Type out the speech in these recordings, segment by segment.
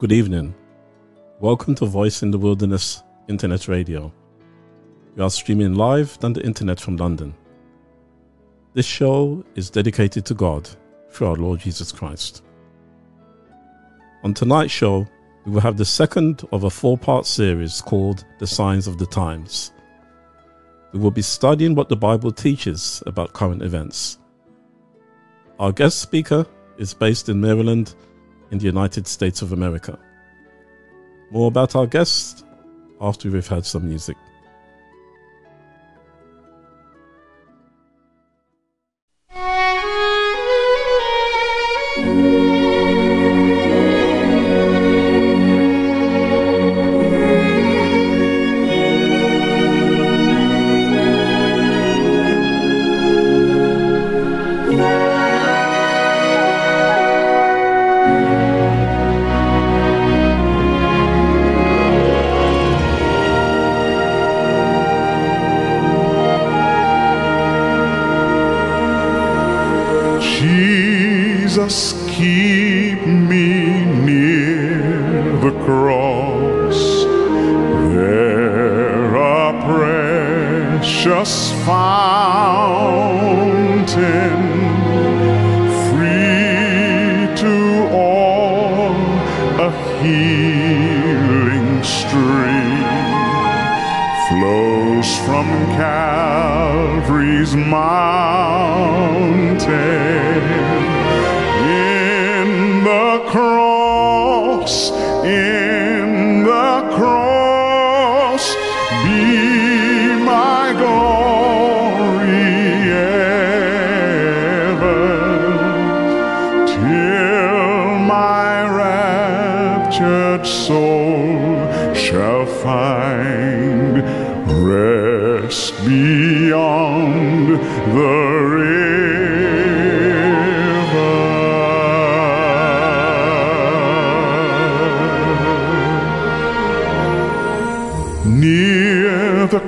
Good evening. Welcome to Voice in the Wilderness Internet Radio. We are streaming live on the internet from London. This show is dedicated to God through our Lord Jesus Christ. On tonight's show, we will have the second of a four part series called The Signs of the Times. We will be studying what the Bible teaches about current events. Our guest speaker is based in Maryland in the United States of America. More about our guest after we've had some music. Jesus, keep me near the cross. There a precious fountain,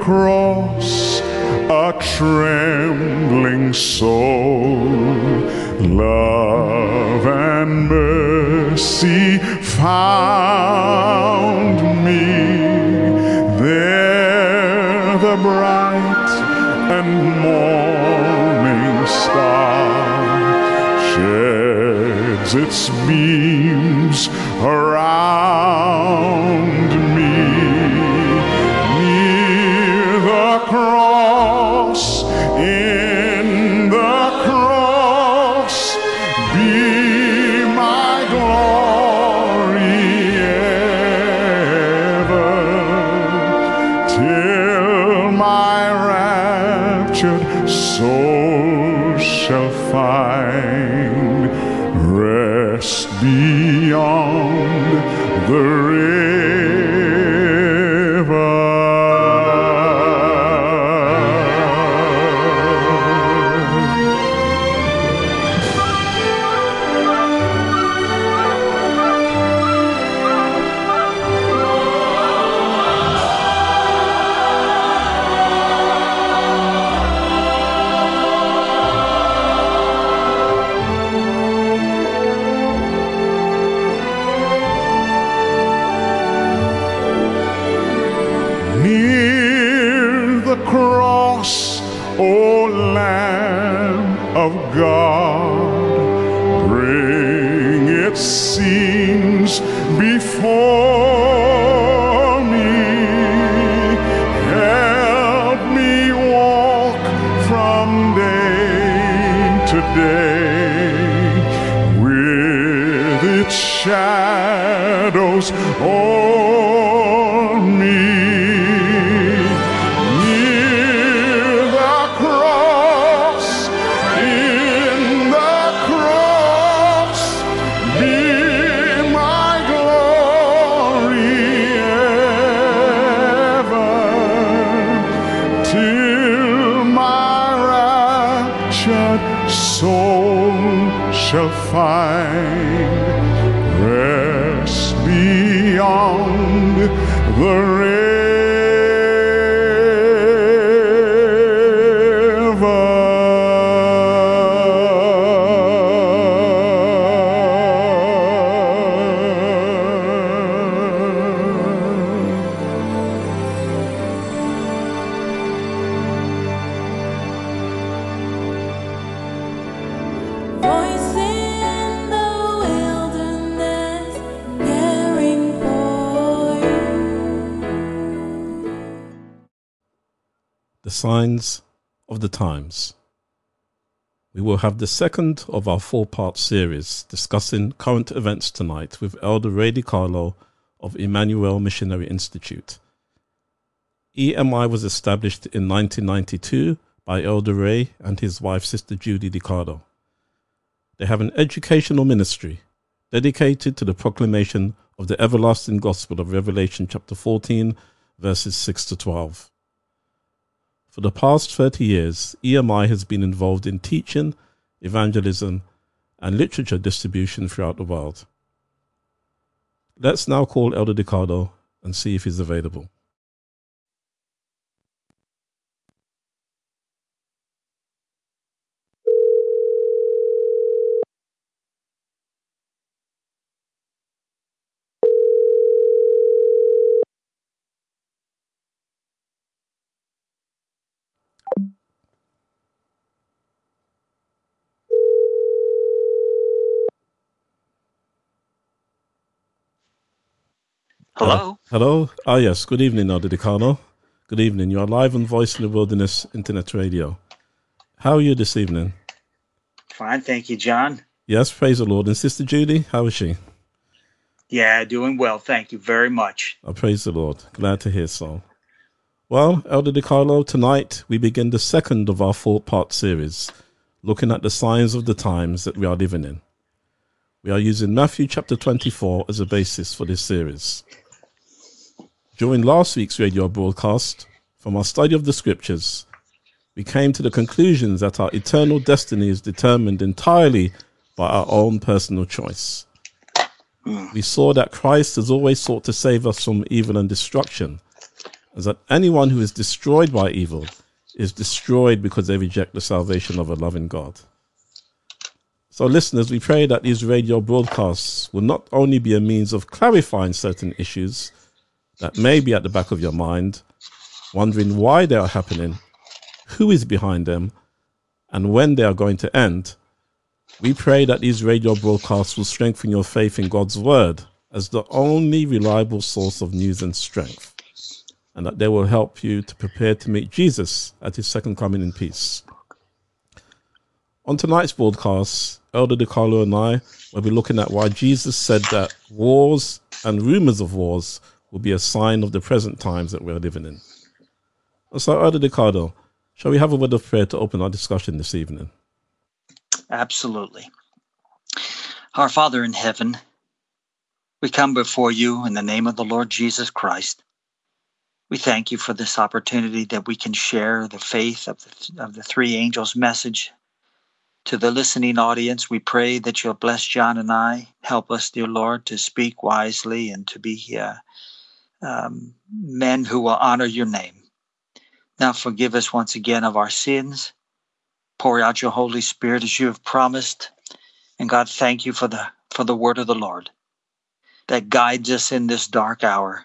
cross, a trembling soul, love and mercy found me. There the bright and morning star sheds its beams rest beyond Signs of the Times. We will have the second of our four part series discussing current events tonight with Elder Ray DeCarlo of Emmanuel Missionary Institute. EMI was established in 1992 by Elder Ray and his wife, Sister Judy DeCarlo. They have an educational ministry dedicated to the proclamation of the everlasting gospel of Revelation chapter 14, verses 6 to 12. For the past 30 years, EMI has been involved in teaching, evangelism, and literature distribution throughout the world. Let's now call Elder DeCarlo and see if he's available. Hello. Hello. Ah, yes. Good evening, Elder DeCarlo. Good evening. You are live on Voice in the Wilderness Internet Radio. How are you this evening? Fine, thank you, John. Yes, praise the Lord. And Sister Judy, how is she? Yeah, doing well. Thank you very much. I praise the Lord. Glad to hear so. Well, Elder DeCarlo, tonight we begin the second of our four part series, looking at the signs of the times that we are living in. We are using Matthew chapter 24 as a basis for this series. During last week's radio broadcast, from our study of the scriptures, we came to the conclusions that our eternal destiny is determined entirely by our own personal choice. We saw that Christ has always sought to save us from evil and destruction, as that anyone who is destroyed by evil is destroyed because they reject the salvation of a loving God. So, listeners, we pray that these radio broadcasts will not only be a means of clarifying certain issues that may be at the back of your mind, wondering why they are happening, who is behind them, and when they are going to end. We pray that these radio broadcasts will strengthen your faith in God's Word as the only reliable source of news and strength, and that they will help you to prepare to meet Jesus at his second coming in peace. On tonight's broadcast, Elder DeCarlo and I will be looking at why Jesus said that wars and rumors of wars will be a sign of the present times that we're living in. So, Elder DeCarlo, shall we have a word of prayer to open our discussion this evening? Absolutely. Our Father in heaven, we come before you in the name of the Lord Jesus Christ. We thank you for this opportunity that we can share the faith of the, of the three angels' message to the listening audience. We pray that you'll bless John and I. Help us, dear Lord, to speak wisely and to be uh, um, men who will honor your name. Now forgive us once again of our sins. Pour out your Holy Spirit as you have promised. And God, thank you for the for the word of the Lord that guides us in this dark hour.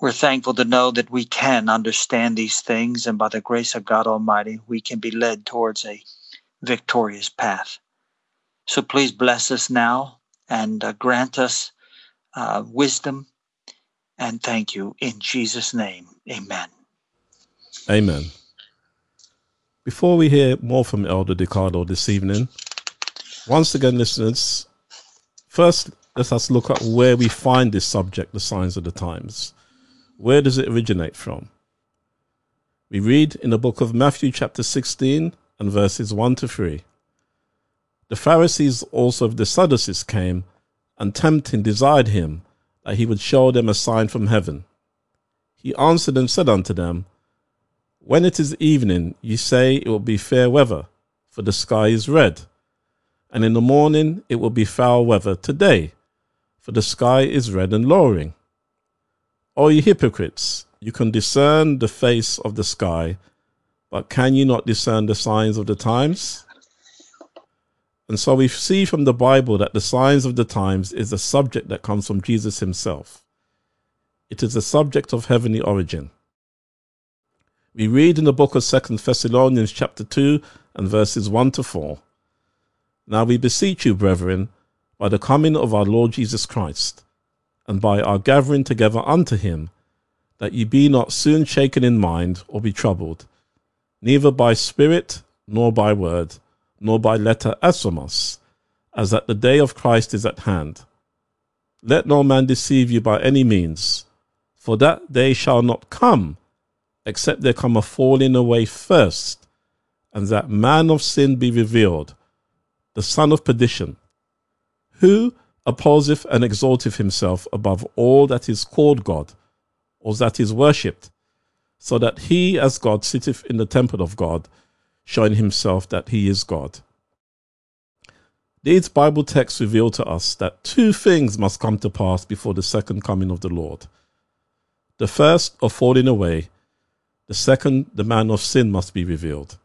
We're thankful to know that we can understand these things, and by the grace of God Almighty, we can be led towards a victorious path. So please bless us now and uh, grant us uh, wisdom. And thank you in Jesus' name. Amen. Amen. Before we hear more from Elder DeCarlo this evening, once again, listeners, First, let us look at where we find this subject, the signs of the times. Where does it originate from? We read in the book of Matthew, chapter 16, and verses 1 to 3. The Pharisees also of the Sadducees came and tempting desired him that he would show them a sign from heaven. He answered and said unto them, When it is evening, ye say it will be fair weather, for the sky is red. And in the morning it will be foul weather today, for the sky is red and lowering. O ye hypocrites, you can discern the face of the sky, but can you not discern the signs of the times? And so we see from the Bible that the signs of the times is a subject that comes from Jesus himself. It is a subject of heavenly origin. We read in the book of Second Thessalonians chapter 2 and verses 1 to 4. Now we beseech you, brethren, by the coming of our Lord Jesus Christ, and by our gathering together unto him, that ye be not soon shaken in mind or be troubled, neither by spirit nor by word, nor by letter as from us, as that the day of Christ is at hand. Let no man deceive you by any means, for that day shall not come, except there come a falling away first, and that man of sin be revealed, the son of perdition, who opposeth and exalteth himself above all that is called God, or that is worshipped, so that he as God sitteth in the temple of God, showing himself that he is God. These Bible texts reveal to us that two things must come to pass before the second coming of the Lord. The first, of falling away, the second, the man of sin, must be revealed.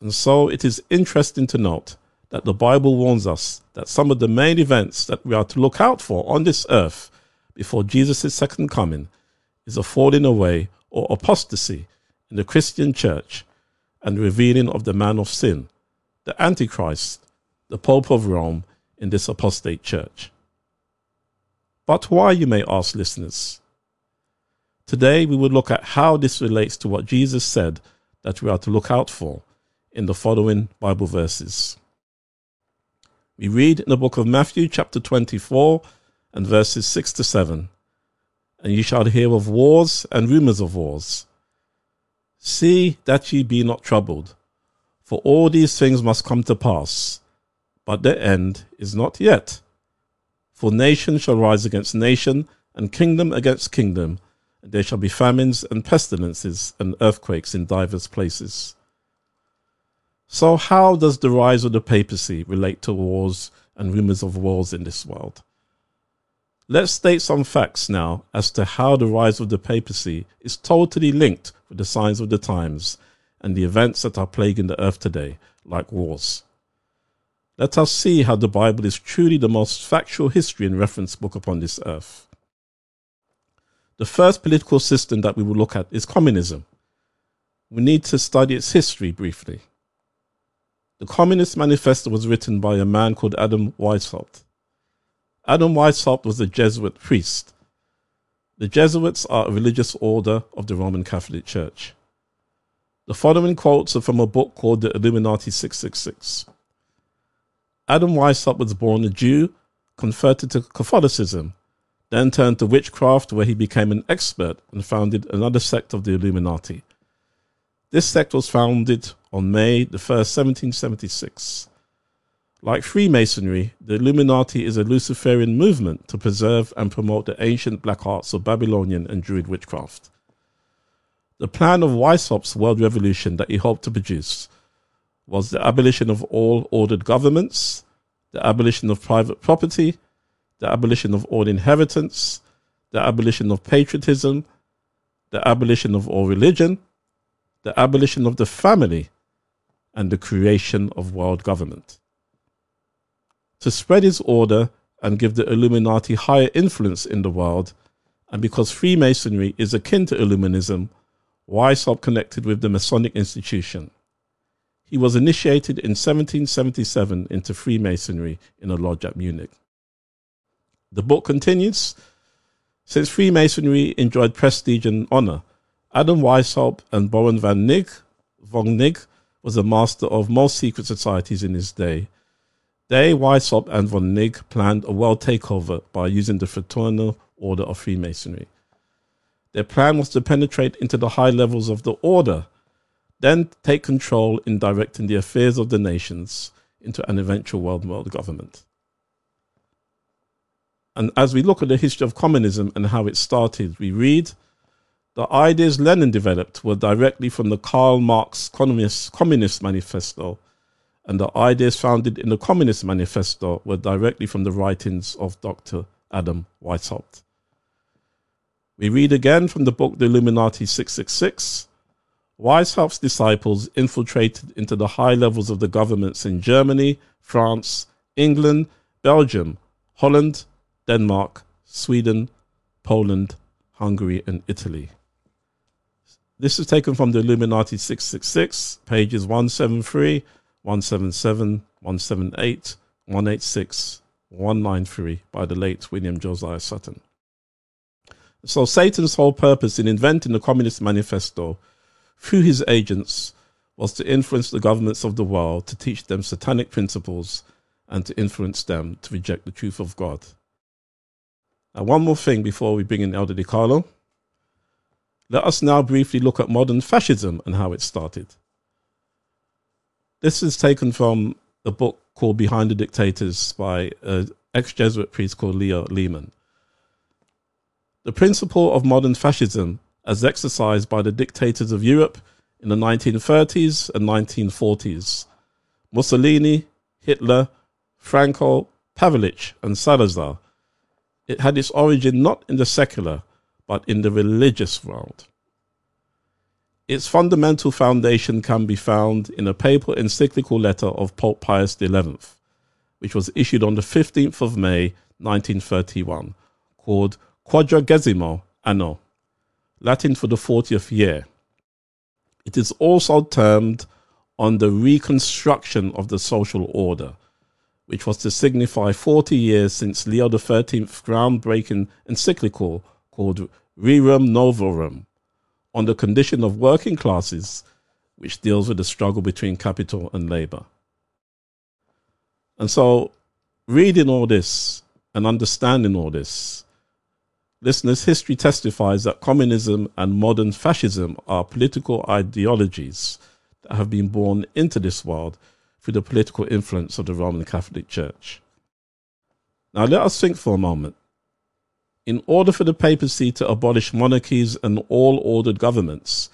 And so it is interesting to note that the Bible warns us that some of the main events that we are to look out for on this earth before Jesus' second coming is a falling away or apostasy in the Christian church and revealing of the man of sin, the Antichrist, the Pope of Rome in this apostate church. But why, you may ask listeners? Today we will look at how this relates to what Jesus said that we are to look out for in the following Bible verses. We read in the book of Matthew, chapter 24, and verses 6 to 7. And ye shall hear of wars and rumours of wars. See that ye be not troubled, for all these things must come to pass, but their end is not yet. For nation shall rise against nation, and kingdom against kingdom, and there shall be famines and pestilences and earthquakes in divers places. So, how does the rise of the papacy relate to wars and rumors of wars in this world? Let's state some facts now as to how the rise of the papacy is totally linked with the signs of the times and the events that are plaguing the earth today, like wars. Let us see how the Bible is truly the most factual history and reference book upon this earth. The first political system that we will look at is communism. We need to study its history briefly. The Communist Manifesto was written by a man called Adam Weishaupt. Adam Weishaupt was a Jesuit priest. The Jesuits are a religious order of the Roman Catholic Church. The following quotes are from a book called The Illuminati 666. Adam Weishaupt was born a Jew, converted to Catholicism, then turned to witchcraft, where he became an expert and founded another sect of the Illuminati. This sect was founded on May the 1st, 1776. Like Freemasonry, the Illuminati is a Luciferian movement to preserve and promote the ancient black arts of Babylonian and Druid witchcraft. The plan of Weishaupt's world revolution that he hoped to produce was the abolition of all ordered governments, the abolition of private property, the abolition of all inheritance, the abolition of patriotism, the abolition of all religion, the abolition of the family, and the creation of world government. To spread his order and give the Illuminati higher influence in the world, and because Freemasonry is akin to Illuminism, Weishaupt connected with the Masonic institution. He was initiated in 1777 into Freemasonry in a lodge at Munich. The book continues Since Freemasonry enjoyed prestige and honor, Adam Weishaupt and Baron van Nigg, von Nigg was a master of most secret societies in his day, They, Weishaupt, and von Nigg planned a world takeover by using the Fraternal Order of Freemasonry. Their plan was to penetrate into the high levels of the order, then take control in directing the affairs of the nations into an eventual world world government. And as we look at the history of communism and how it started, we read the ideas Lenin developed were directly from the Karl Marx Communist, Communist Manifesto, and the ideas founded in the Communist Manifesto were directly from the writings of Dr. Adam Weishaupt. We read again from the book The Illuminati 666. Weishaupt's disciples infiltrated into the high levels of the governments in Germany, France, England, Belgium, Holland, Denmark, Sweden, Poland, Hungary, and Italy. This is taken from the Illuminati 666, pages 173, 177, 178, 186, 193 by the late William Josiah Sutton. So Satan's whole purpose in inventing the Communist Manifesto through his agents was to influence the governments of the world to teach them satanic principles and to influence them to reject the truth of God. Now, one more thing before we bring in Elder DeCarlo. Let us now briefly look at modern fascism and how it started. This is taken from a book called Behind the Dictators by an ex Jesuit priest called Leo Lehmann. The principle of modern fascism, as exercised by the dictators of Europe in the 1930s and 1940s Mussolini, Hitler, Franco, Pavelic, and Salazar it had its origin not in the secular, but in the religious world. Its fundamental foundation can be found in a papal encyclical letter of Pope Pius XI, which was issued on the 15th of May 1931, called Quadragesimo Anno, Latin for the 40th year. It is also termed on the reconstruction of the social order, which was to signify 40 years since Leo XIII's groundbreaking encyclical called Rerum Novarum on the condition of working classes, which deals with the struggle between capital and labor. And so, reading all this and understanding all this, listeners, history testifies that communism and modern fascism are political ideologies that have been born into this world through the political influence of the Roman Catholic Church. Now, let us think for a moment. In order for the papacy to abolish monarchies and all ordered governments,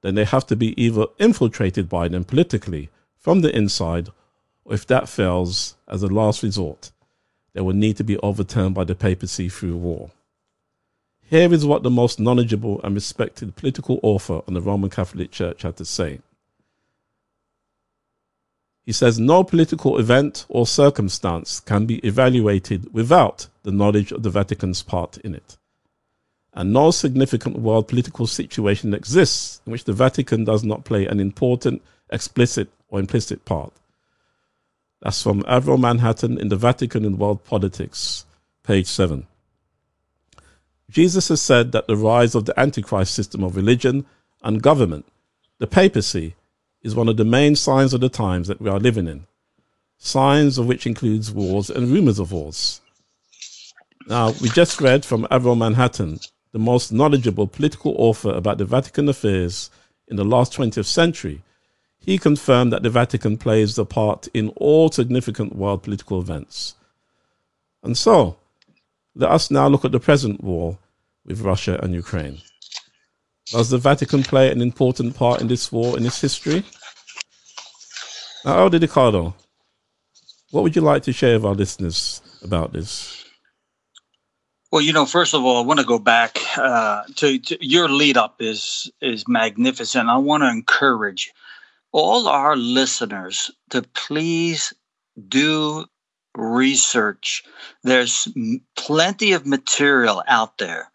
then they have to be either infiltrated by them politically from the inside, or if that fails, as a last resort, they will need to be overturned by the papacy through war. Here is what the most knowledgeable and respected political author on the Roman Catholic Church had to say. He says no political event or circumstance can be evaluated without the knowledge of the Vatican's part in it. And no significant world political situation exists in which the Vatican does not play an important, explicit, or implicit part. That's from Avro Manhattan in the Vatican in World Politics, page 7. Jesus has said that the rise of the Antichrist system of religion and government, the papacy, is one of the main signs of the times that we are living in. Signs of which includes wars and rumors of wars. Now, we just read from Avro Manhattan, the most knowledgeable political author about the Vatican affairs in the last 20th century. He confirmed that the Vatican plays a part in all significant world political events. And so, let us now look at the present war with Russia and Ukraine. Does the Vatican play an important part in this war in its history? Now, Elder DeCarlo, what would you like to share with our listeners about this? Well, you know, first of all, I want to go back uh, to, to your lead up is is magnificent. I want to encourage all our listeners to please do research. There's plenty of material out there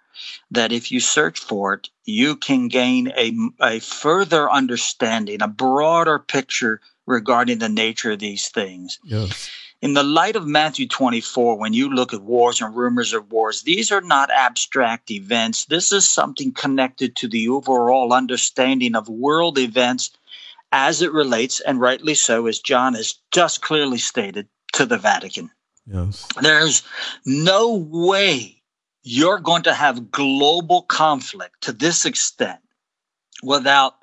that if you search for it, you can gain a, a further understanding, a broader picture regarding the nature of these things. Yes. In the light of Matthew 24, when you look at wars and rumors of wars, these are not abstract events. This is something connected to the overall understanding of world events as it relates, and rightly so, as John has just clearly stated, to the Vatican. Yes. There's no way you're going to have global conflict to this extent without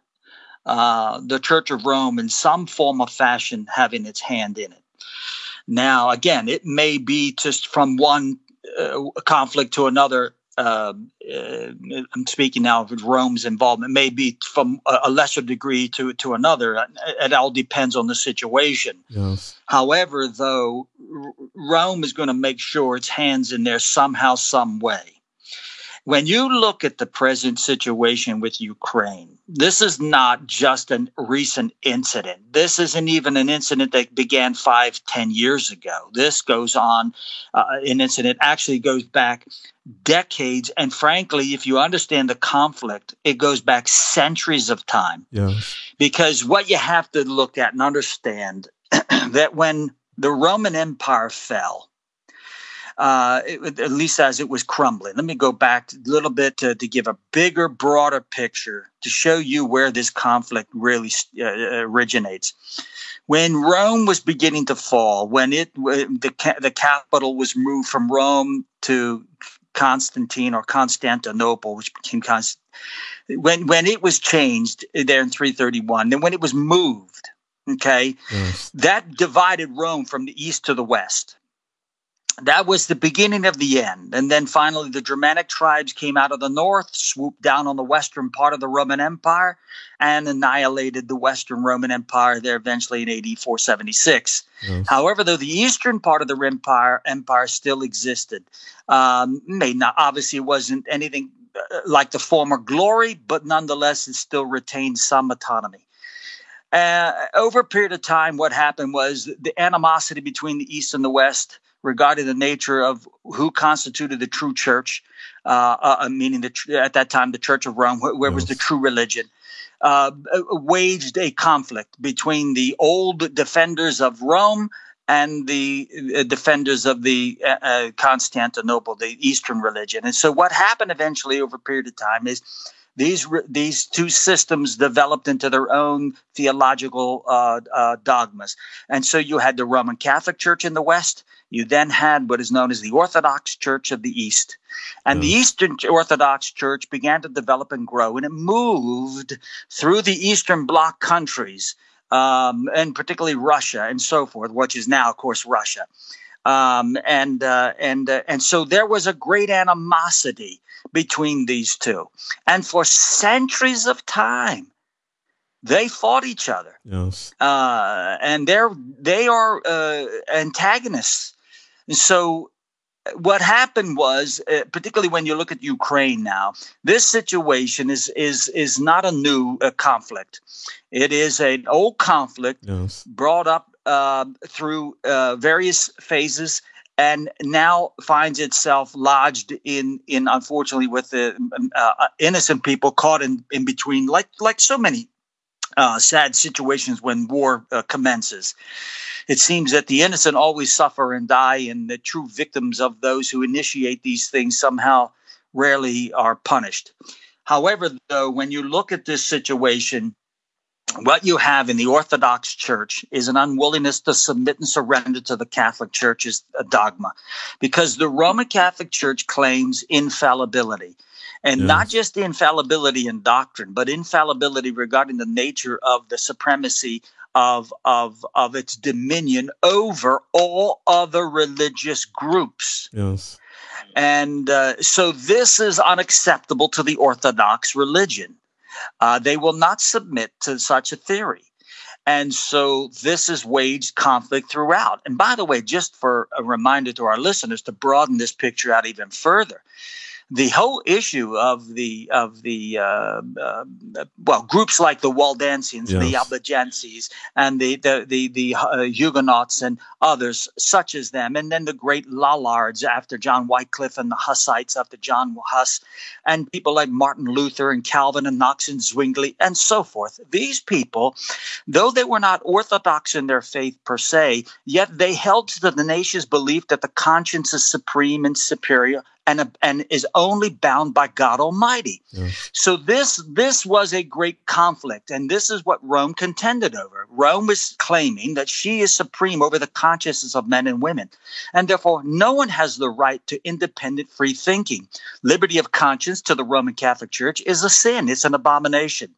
uh, the Church of Rome in some form of fashion having its hand in it. Now, again, it may be just from one uh, conflict to another. Uh, uh, I'm speaking now of Rome's involvement. Maybe from a, lesser degree to to another. It, it all depends on the situation. Yes. However, though, Rome is going to make sure its hands in there somehow, some way. When you look at the present situation with Ukraine, this is not just a recent incident. This isn't even an incident that began five, ten years ago. This goes on, uh, an incident actually goes back decades. And frankly, if you understand the conflict, it goes back centuries of time Yes. because what you have to look at and understand that when the Roman Empire fell, uh, it- at least as it was crumbling. Let me go back a little bit to, to give a bigger, broader picture to show you where this conflict really uh, originates. When Rome was beginning to fall, when it the the capital was moved from Rome to Constantine or Constantinople, which became Const- when when it was changed there in 331, then when it was moved, okay, Yes. that divided Rome from the east to the west. That was the beginning of the end. And then finally, the Germanic tribes came out of the north, swooped down on the western part of the Roman Empire, and annihilated the Western Roman Empire there eventually in AD 476. Yes. However, though the eastern part of the empire empire still existed, um, may not obviously it wasn't anything uh, like the former glory, but nonetheless it still retained some autonomy. Uh, over a period of time, what happened was the animosity between the east and the west regarding the nature of who constituted the true church, uh, uh, meaning the at that time the Church of Rome, where, where was the true religion uh, waged a conflict between the old defenders of Rome and the uh, defenders of the uh, uh, Constantinople, the Eastern religion. And so, what happened eventually over a period of time is these these two systems developed into their own theological uh, uh, dogmas. And so, you had the Roman Catholic Church in the West. You then had what is known as the Orthodox Church of the East. And the Eastern Orthodox Church began to develop and grow, and it moved through the Eastern Bloc countries, um, and particularly Russia and so forth, which is now, of course, Russia. Um, and uh, and uh, and so there was a great animosity between these two, and for centuries of time, they fought each other Yes. uh, and they're they are uh, antagonists. And so, what happened was, uh, particularly when you look at Ukraine now, this situation is is is not a new uh, conflict. It is an old conflict Yes. brought up uh, through uh, various phases and now finds itself lodged in in unfortunately with the um, uh, innocent people caught in in between like like so many uh, sad situations when war uh, commences. It seems that the innocent always suffer and die, and the true victims of those who initiate these things somehow rarely are punished. However, though, when you look at this situation, what you have in the Orthodox Church is an unwillingness to submit and surrender to the Catholic Church's uh, dogma, because the Roman Catholic Church claims infallibility. And not just infallibility in doctrine, but infallibility regarding the nature of the supremacy of, of, of its dominion over all other religious groups. Yes. And uh, so this is unacceptable to the Orthodox religion. Uh, they will not submit to such a theory. And so this has waged conflict throughout. And by the way, just for a reminder to our listeners to broaden this picture out even further, the whole issue of the of the uh, uh, well groups like the Waldensians, the Albigenses, and the the the, the uh, Huguenots and others such as them, and then the great Lollards after John Wycliffe and the Hussites after John Huss, and people like Martin Luther and Calvin and Knox and Zwingli and so forth. These people, though they were not orthodox in their faith per se, yet they held to the tenacious belief that the conscience is supreme and superior and, and is only bound by God Almighty. So this this was a great conflict, and this is what Rome contended over. Rome was claiming that she is supreme over the consciousness of men and women, and therefore no one has the right to independent free thinking. Liberty of conscience to the Roman Catholic Church is a sin; it's an abomination.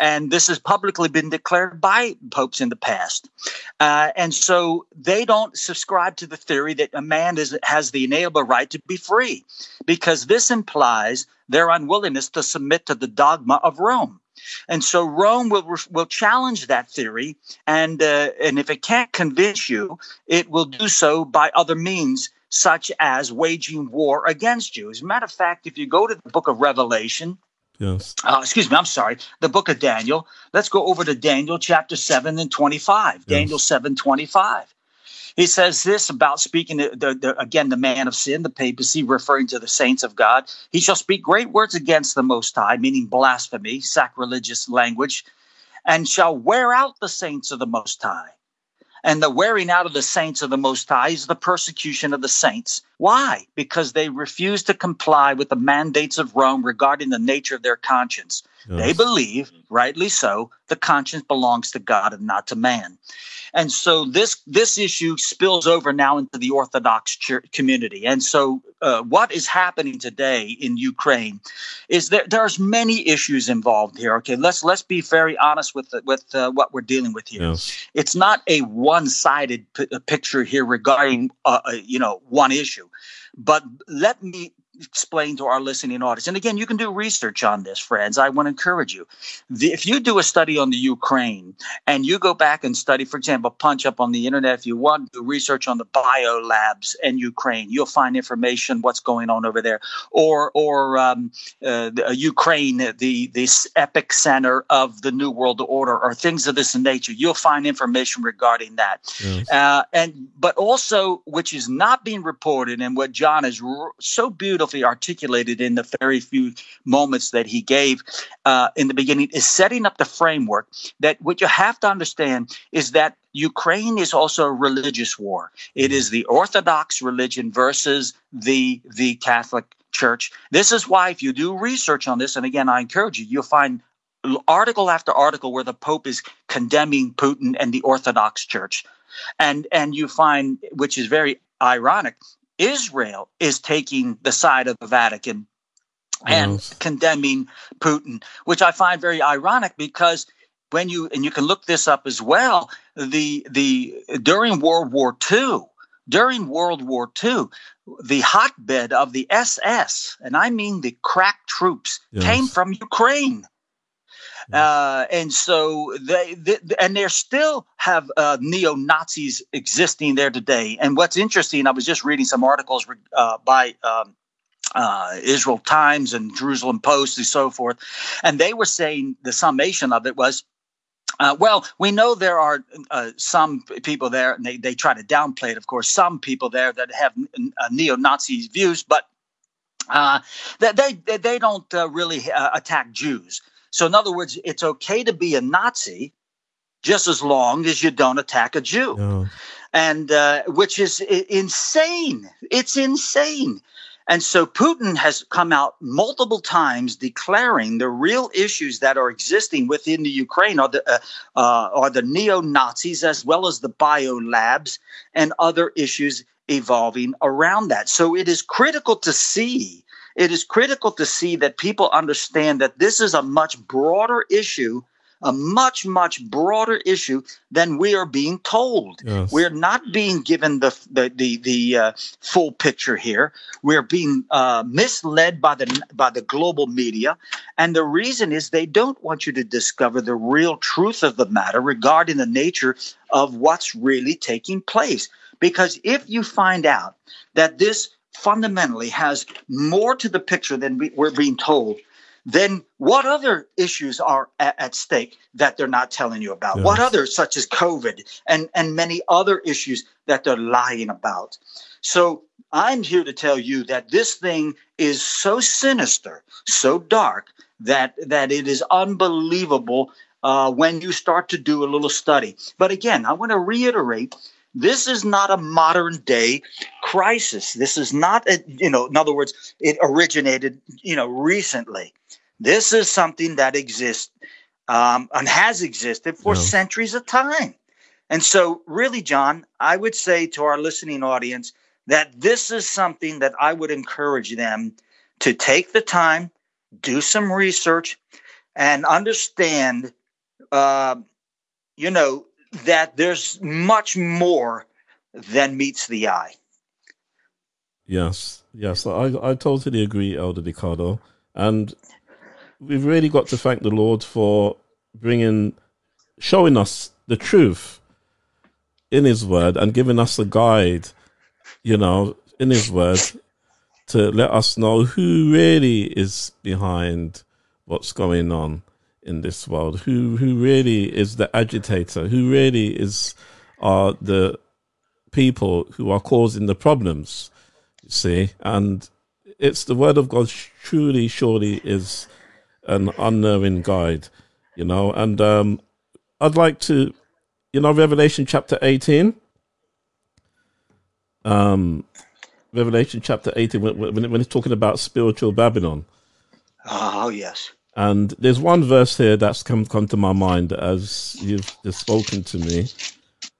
And this has publicly been declared by popes in the past. Uh, and so they don't subscribe to the theory that a man is, has the inalienable right to be free, because this implies their unwillingness to submit to the dogma of Rome. And so Rome will will challenge that theory, and uh, and if it can't convince you, it will do so by other means, such as waging war against you. As a matter of fact, if you go to the book of Revelation, Yes. uh, excuse me, I'm sorry, the book of Daniel. Let's go over to Daniel chapter 7 and 25. Daniel 7 25. He says this about speaking, the, the, again, the man of sin, the papacy, referring to the saints of God. He shall speak great words against the Most High, meaning blasphemy, sacrilegious language, and shall wear out the saints of the Most High. And the wearing out of the saints of the Most High is the persecution of the saints. Why? Because they refuse to comply with the mandates of Rome regarding the nature of their conscience. They believe, rightly so, the conscience belongs to God and not to man. And so this this issue spills over now into the Orthodox church community. And so uh, what is happening today in Ukraine is that there's many issues involved here. Okay, let's let's be very honest with the, with uh, what we're dealing with here Yes. it's not a one-sided p- uh, picture here regarding uh, uh, you know one issue but let me explain to our listening audience. And again you can do research on this friends. I want to encourage you. The, if you do a study on the ukraine and you go back and study for example punch up on the internet if you want to do research on the bio labs in ukraine you'll find information what's going on over there. Or or um, uh, the, uh, Ukraine, the this epic center of the New World Order, or things of this nature. You'll find information regarding that, Yes. uh, and but also which is not being reported, and what John is r- so articulated in the very few moments that he gave uh, in the beginning is setting up the framework that what you have to understand is that Ukraine is also a religious war. It is the Orthodox religion versus the the Catholic Church. This is why, if you do research on this, and again, I encourage you, you'll find article after article where the Pope is condemning Putin and the Orthodox Church, and and you find, which is very ironic, Israel is taking the side of the Vatican and Yes. condemning Putin, which I find very ironic because when you and you can look this up as well, the the during World War II, during World War II, the hotbed of the SS, and I mean the crack troops, Yes. came from Ukraine. Uh, and so they, they and there still have uh, neo Nazis existing there today. And what's interesting, I was just reading some articles uh, by um, uh, Israel Times and Jerusalem Post and so forth, and they were saying the summation of it was. Uh, well, we know there are uh, some people there, and they, they try to downplay it, of course, some people there that have uh, neo Nazi views, but uh, they, they, they don't uh, really uh, attack Jews. So, in other words, it's okay to be a Nazi just as long as you don't attack a Jew Yeah. and uh, which is insane. It's insane. And so Putin has come out multiple times declaring the real issues that are existing within the Ukraine are the uh, uh, are the neo Nazis as well as the bio labs and other issues evolving around that. So it is critical to see. It is critical to see that people understand that this is a much broader issue, a much much broader issue than we are being told. Yes. We're not being given the the the, the uh, full picture here. We're being uh, misled by the by the global media, and the reason is they don't want you to discover the real truth of the matter regarding the nature of what's really taking place. Because if you find out that this fundamentally has more to the picture than we, we're being told, then what other issues are at, at stake that they're not telling you about? What Yes. others, such as COVID and, and many other issues that they're lying about? So I'm here to tell you that this thing is so sinister, so dark, that, that it is unbelievable uh, when you start to do a little study. But again, I want to reiterate This is not a modern day crisis. This is not, a, you know, in other words, it originated, you know, recently. This is something that exists um, and has existed for centuries of time. And so, really, John, I would say to our listening audience that this is something that I would encourage them to take the time, do some research, and understand, uh, you know, that there's much more than meets the eye. Yes, yes, I I totally agree, Elder DeCarlo, and we've really got to thank the Lord for bringing, showing us the truth in His Word and giving us a guide, you know, in His Word to let us know who really is behind what's going on in this world, who who really is the agitator, who really is are the people who are causing the problems you see? And it's the word of god truly surely is an unknowing guide you know? And um i'd like to you know revelation chapter 18 um revelation chapter 18 when, when, when it's talking about spiritual babylon. Oh, yes. And there's one verse here that's come come to my mind as you've just spoken to me,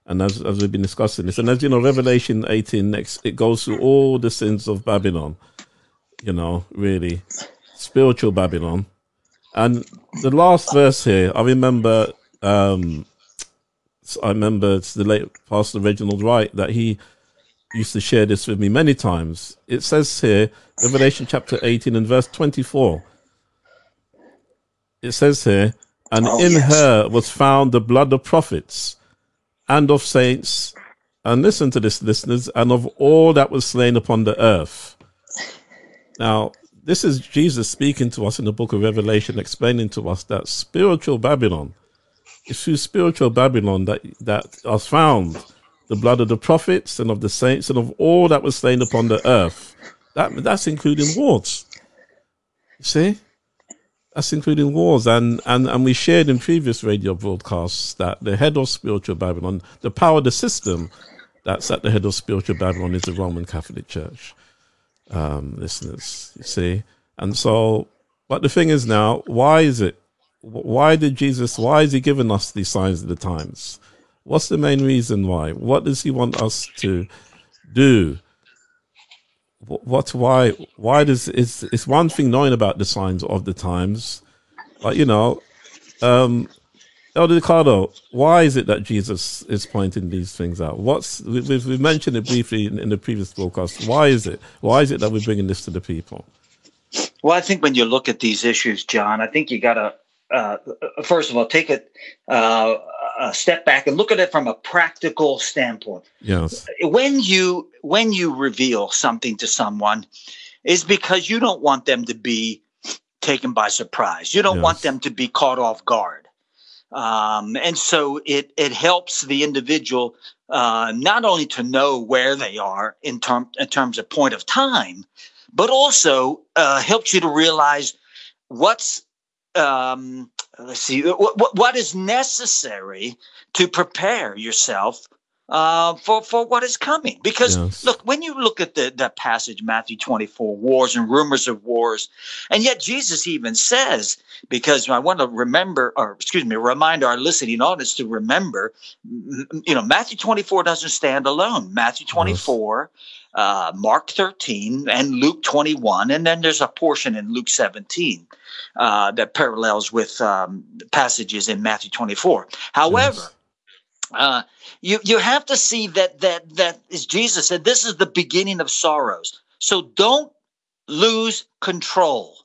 and as as we've been discussing this, and as you know, Revelation 18 next it goes through all the sins of Babylon, you know, really spiritual Babylon, and the last verse here, I remember, um, I remember it's the late Pastor Reginald Wright that he used to share this with me many times. It says here, Revelation chapter 18 and verse 24 it says here, and Oh, in yes. her was found the blood of prophets and of saints, and listen to this, listeners, and of all that was slain upon the earth. Now, this is Jesus speaking to us in the book of Revelation, explaining to us that spiritual Babylon, it's through spiritual Babylon that, that are found the blood of the prophets and of the saints and of all that was slain upon the earth. That, that's including wars. You see? That's including wars, and, and, and we shared in previous radio broadcasts that the head of spiritual Babylon, the power of the system that's at the head of spiritual Babylon is the Roman Catholic Church. Um, listeners, you see, and so, but the thing is now, why is it? Why did Jesus? Why is he giving us these signs of the times? What's the main reason why? What does he want us to do? Wh- What? Why? Why does it's it's one thing knowing about the signs of the times, but you know, um, Elder DeCarlo, why is it that Jesus is pointing these things out? What's we- we've, we've mentioned it briefly in, in the previous broadcast. Why is it? Why is it that we're bringing this to the people? Well, I think when you look at these issues, John, I think you got to, uh, first of all, take it uh, a step back and look at it from a practical standpoint. Yes, When you when you reveal something to someone, is because you don't want them to be taken by surprise. You don't Yes. want them to be caught off guard. Um, and so it it helps the individual uh, not only to know where they are in term in terms of point of time, but also uh, helps you to realize what's um, let's see. What, what is necessary to prepare yourself uh, for for what is coming. Because Yes. look, when you look at the that passage, Matthew twenty four, wars and rumors of wars, and yet Jesus even says, because I want to remember, or excuse me, remind our listening audience to remember, you know, Matthew twenty four doesn't stand alone. Matthew twenty four. Uh, Mark 13 and Luke 21, and then there's a portion in Luke 17 uh, that parallels with um, passages in Matthew 24. However, Yes. Uh, you you have to see that that that is Jesus said, this is the beginning of sorrows. So don't lose control.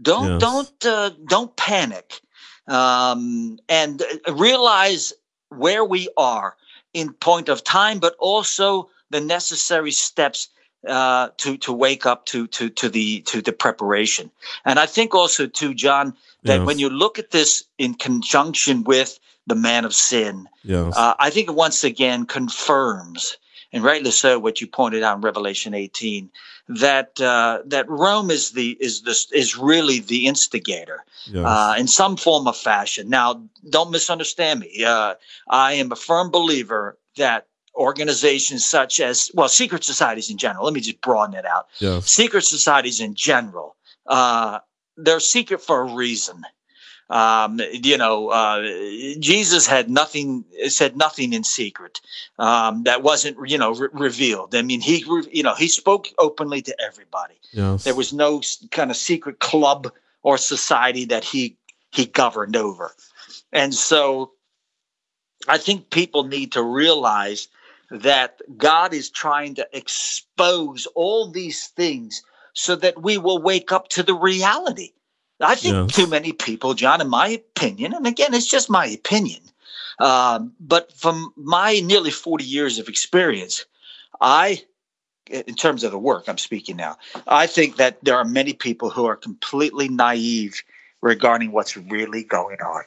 Don't Yes. don't uh, don't panic, um, and uh, realize where we are in point of time, but also the necessary steps uh, to to wake up to to to the to the preparation. And I think also too, John, that Yes. when you look at this in conjunction with the man of sin, yes, uh, I think it once again confirms, and rightly so, what you pointed out in Revelation 18, that uh, that Rome is the is this is really the instigator yes, uh, in some form of fashion. Now, don't misunderstand me. Uh, I am a firm believer that organizations such as well secret societies in general. Let me just broaden it out. Yeah. secret societies in general uh, they're secret for a reason. Um, you know uh, jesus had nothing said nothing in secret um, that wasn't you know re- revealed. I mean he you know he spoke openly to everybody. Yes. there was no kind of secret club or society that he he governed over. And so i think people need to realize that god is trying to expose all these things so that we will wake up to the reality i think too many people john in my opinion and again it's just my opinion um, but from my nearly 40 years of experience i in terms of the work i'm speaking now I think that there are many people who are completely naive regarding what's really going on.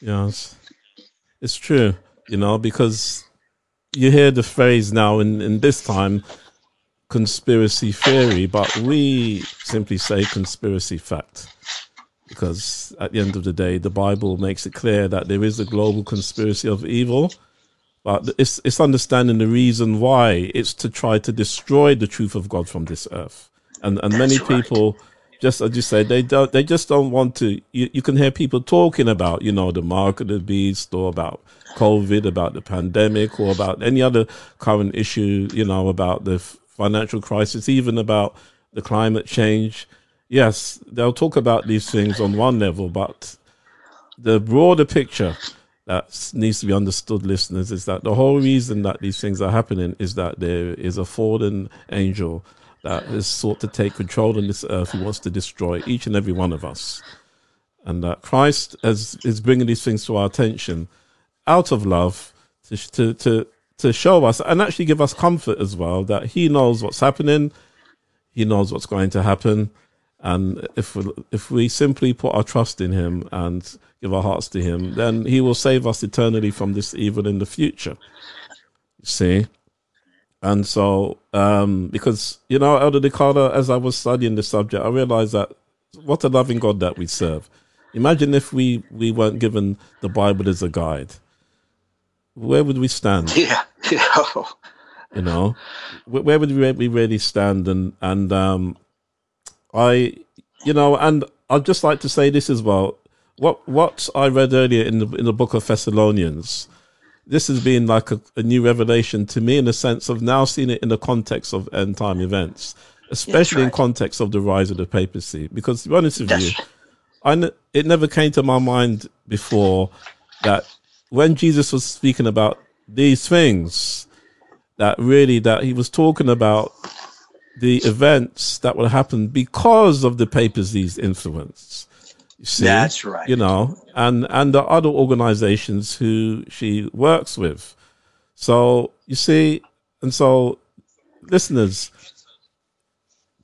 Yes, it's true. You know, because you hear the phrase now in, in this time, conspiracy theory, but we simply say conspiracy fact. Because at the end of the day, the Bible makes it clear that there is a global conspiracy of evil, but it's, it's understanding the reason why it's to try to destroy the truth of God from this earth. And, and many right. people, just as you say, they don't, they just don't want to. You, you can hear people talking about, you know, the market of beast or about COVID, about the pandemic or about any other current issue, you know, about the financial crisis, even about the climate change. Yes, they'll talk about these things on one level, but the broader picture that needs to be understood, listeners, is that the whole reason that these things are happening is that there is a fallen angel that has sought to take control on this earth who wants to destroy each and every one of us. And that Christ has, is bringing these things to our attention out of love to, to, to, to show us and actually give us comfort as well that He knows what's happening, He knows what's going to happen. And if we, if we simply put our trust in Him and give our hearts to Him, then He will save us eternally from this evil in the future. See? And so, um, because, you know, Elder DeCarlo, as I was studying the subject, I realized that what a loving God that we serve. Imagine if we, we weren't given the Bible as a guide. Where would we stand? Yeah. Yeah. you know where, would we, we really stand and and um i you know and i'd just like to say this as well what what i read earlier in the in the book of thessalonians this has been like a, a new revelation to me in the sense of now seeing it in the context of end time events especially in context of the rise of the papacy. Because to be honest with That's you I it never came to my mind before that when Jesus was speaking about these things, that really that he was talking about the events that would happen because of the papacy's influence. You see, That's right. You know, and and the other organizations who she works with. So you see, and so listeners,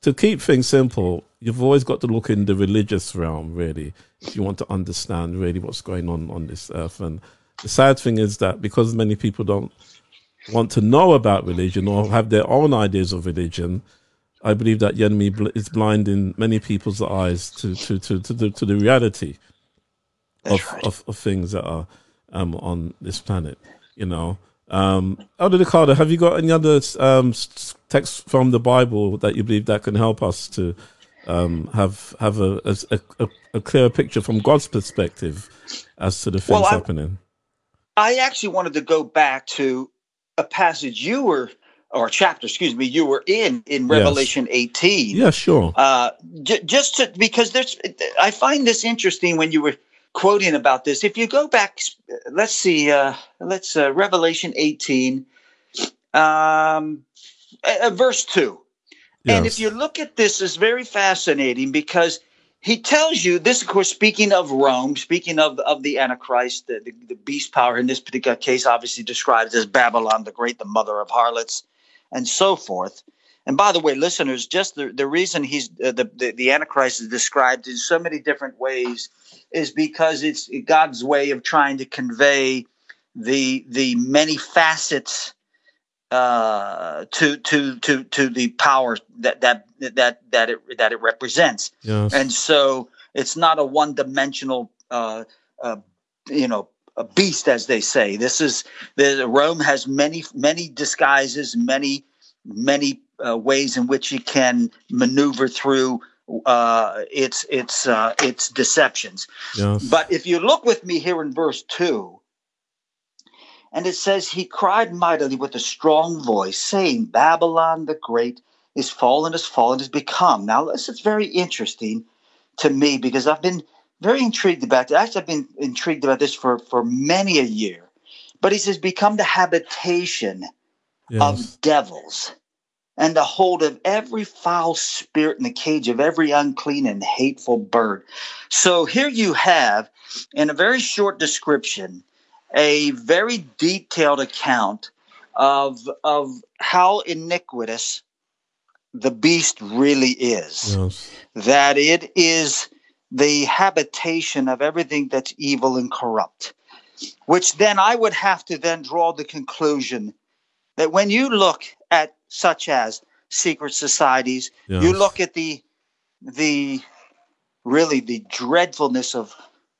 to keep things simple, you've always got to look in the religious realm, really, if you want to understand really what's going on on this earth. And the sad thing is that because many people don't want to know about religion or have their own ideas of religion, I believe that the enemy bl- is blinding many people's eyes to to to to the, to the reality of, right. of of things that are um, on this planet. You know, um, Elder DeCarlo, have you got any other um, texts from the Bible that you believe that can help us to um, have have a, a, a, a clear picture from God's perspective as to the things Well, I- happening? I actually wanted to go back to a passage you were, or chapter, excuse me, you were in in Revelation 18. Yeah, sure. Uh, j- just to, because there's, I find this interesting when you were quoting about this. If you go back, let's see, uh, let's uh, Revelation 18, um, uh, verse two. And if you look at this, it's very fascinating because he tells you this, of course, speaking of Rome, speaking of, of the Antichrist, the, the, the beast power in this particular case, obviously described as Babylon the Great, the mother of harlots, and so forth. And by the way, listeners, just the, the reason he's uh, the, the the Antichrist is described in so many different ways is because it's God's way of trying to convey the the many facets uh, to to to to the power that that that that it that it represents. Yes. And so it's not a one dimensional, uh, uh, you know, a beast, as they say. This is the Rome has many many disguises, many many uh, ways in which it can maneuver through uh, its its uh, its deceptions. Yes. But if you look with me here in verse 2, and it says, He cried mightily with a strong voice, saying, Babylon the Great is fallen, is fallen, is become. Now, this is very interesting to me because I've been very intrigued about it. Actually, I've been intrigued about this for, for many a year. But he says, Become the habitation yes. of devils and the hold of every foul spirit in the cage of every unclean and hateful bird. So here you have, in a very short description, a very detailed account of of how iniquitous the beast really is. Yes. That it is the habitation of everything that's evil and corrupt. Which then I would have to then draw the conclusion that when you look at such as secret societies, you look at the the really the dreadfulness of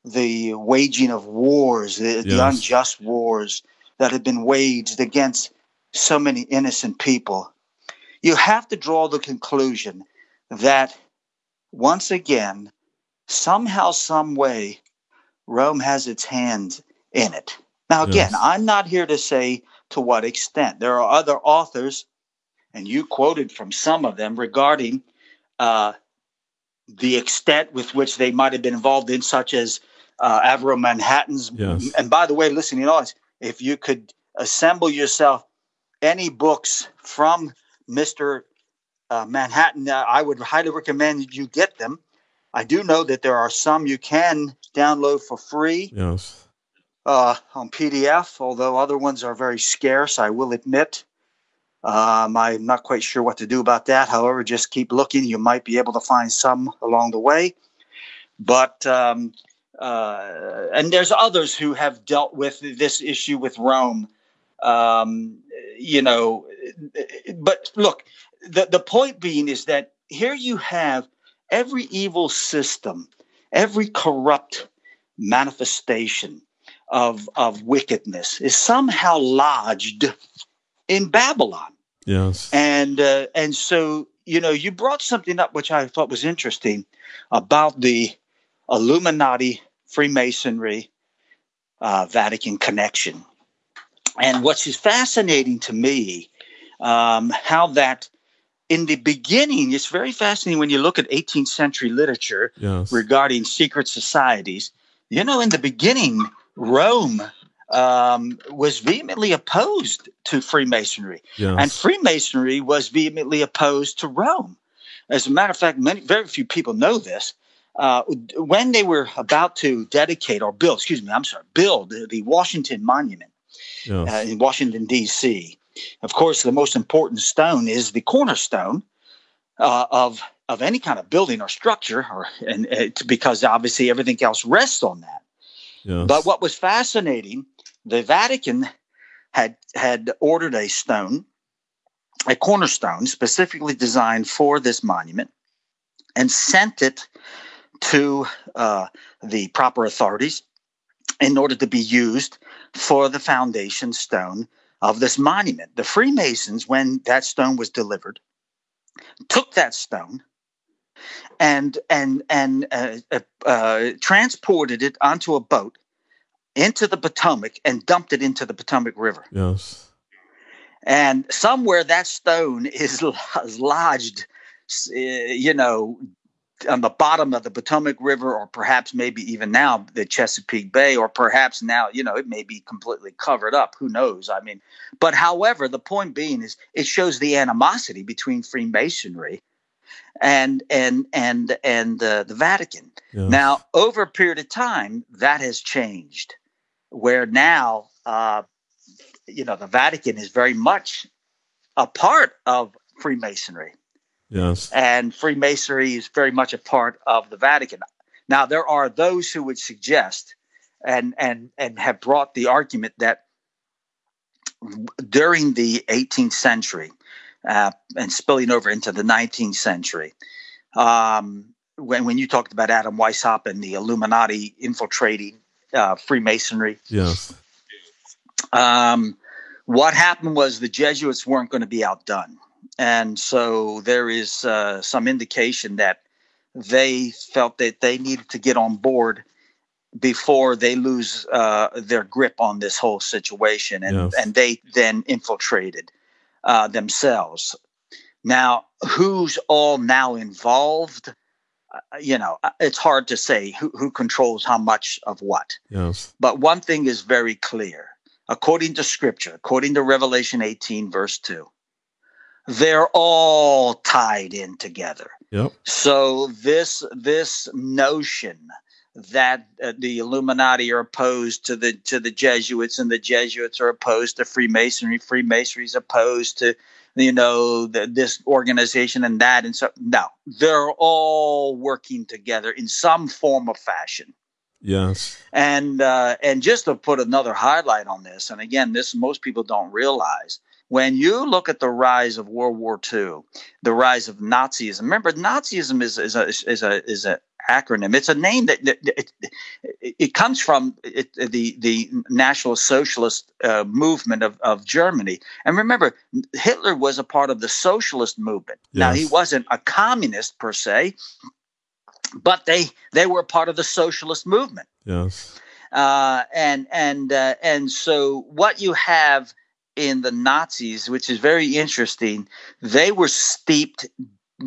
the waging of wars, the, the unjust wars that have been waged against so many innocent people. You have to draw the conclusion that once again, somehow, some way, Rome has its hand in it. Now, again, Yes. I'm not here to say to what extent. There are other authors, and you quoted from some of them regarding uh, the extent with which they might have been involved in, such as uh, Avro Manhattan's. Yes. And by the way, listening audience, if you could assemble yourself any books from Mr. Uh, Manhattan, uh, I would highly recommend you get them. I do know that there are some you can download for free Yes. uh, on PDF, although other ones are very scarce, I will admit. Um, I'm not quite sure what to do about that. However, just keep looking. You might be able to find some along the way. But, um, uh, and there's others who have dealt with this issue with Rome. Um, you know, but look, the, the point being is that here you have every evil system, every corrupt manifestation of of wickedness is somehow lodged in Babylon. Yes. And uh, and so you know you brought something up which I thought was interesting about the Illuminati, Freemasonry, uh, Vatican connection. And what's fascinating to me, um, how that in the beginning, it's very fascinating when you look at 18th century literature Yes. regarding secret societies. You know, in the beginning, Rome um, was vehemently opposed to Freemasonry, Yes. and Freemasonry was vehemently opposed to Rome. As a matter of fact, many, very few people know this. Uh, when they were about to dedicate or build, excuse me, I'm sorry, build the Washington Monument yes. uh, in Washington, D.C. Of course, the most important stone is the cornerstone uh, of of any kind of building or structure, or and it's because obviously everything else rests on that. yes. But what was fascinating, the Vatican had had ordered a stone, a cornerstone specifically designed for this monument, and sent it to uh, the proper authorities in order to be used for the foundation stone of this monument. The Freemasons, when that stone was delivered, took that stone and and and uh, uh, uh, transported it onto a boat into the Potomac and dumped it into the Potomac River. yes. And somewhere that stone is, is lodged, uh, you know, on the bottom of the Potomac River, or perhaps maybe even now the Chesapeake Bay, or perhaps now, you know, it may be completely covered up. Who knows? I mean, but however, the point being is it shows the animosity between Freemasonry and and and and uh, the Vatican. Yes. Now, over a period of time, that has changed, where now, uh, you know, the Vatican is very much a part of Freemasonry, Yes. and Freemasonry is very much a part of the Vatican. Now, there are those who would suggest and and and have brought the argument that during the 18th century uh, and spilling over into the 19th century, um, when when you talked about Adam Weishaupt and the Illuminati infiltrating uh, Freemasonry. Yes. Um, what happened was the Jesuits weren't going to be outdone. And so there is uh, some indication that they felt that they needed to get on board before they lose uh, their grip on this whole situation. And, Yes. and they then infiltrated uh, themselves. Now, who's all now involved? Uh, you know, uh, it's hard to say who, who controls how much of what. Yes. But one thing is very clear. According to scripture, according to Revelation 18, verse 2, they're all tied in together. Yep. So this this notion that uh, the Illuminati are opposed to the to the Jesuits and the Jesuits are opposed to Freemasonry, Freemasonry is opposed to you know the, this organization and that and so no, they're all working together in some form or fashion. Yes. And uh, and just to put another highlight on this, and again, this most people don't realize. When you look at the rise of World War II, the rise of Nazism. Remember, Nazism is is a is a is a acronym. It's a name that, that it, it, comes from it, the the National Socialist uh, movement of, of Germany. And remember, Hitler was a part of the socialist movement. Now he wasn't a communist per se, but they they were part of the socialist movement Yes. uh, and and uh, and so what you have in the Nazis, which is very interesting, they were steeped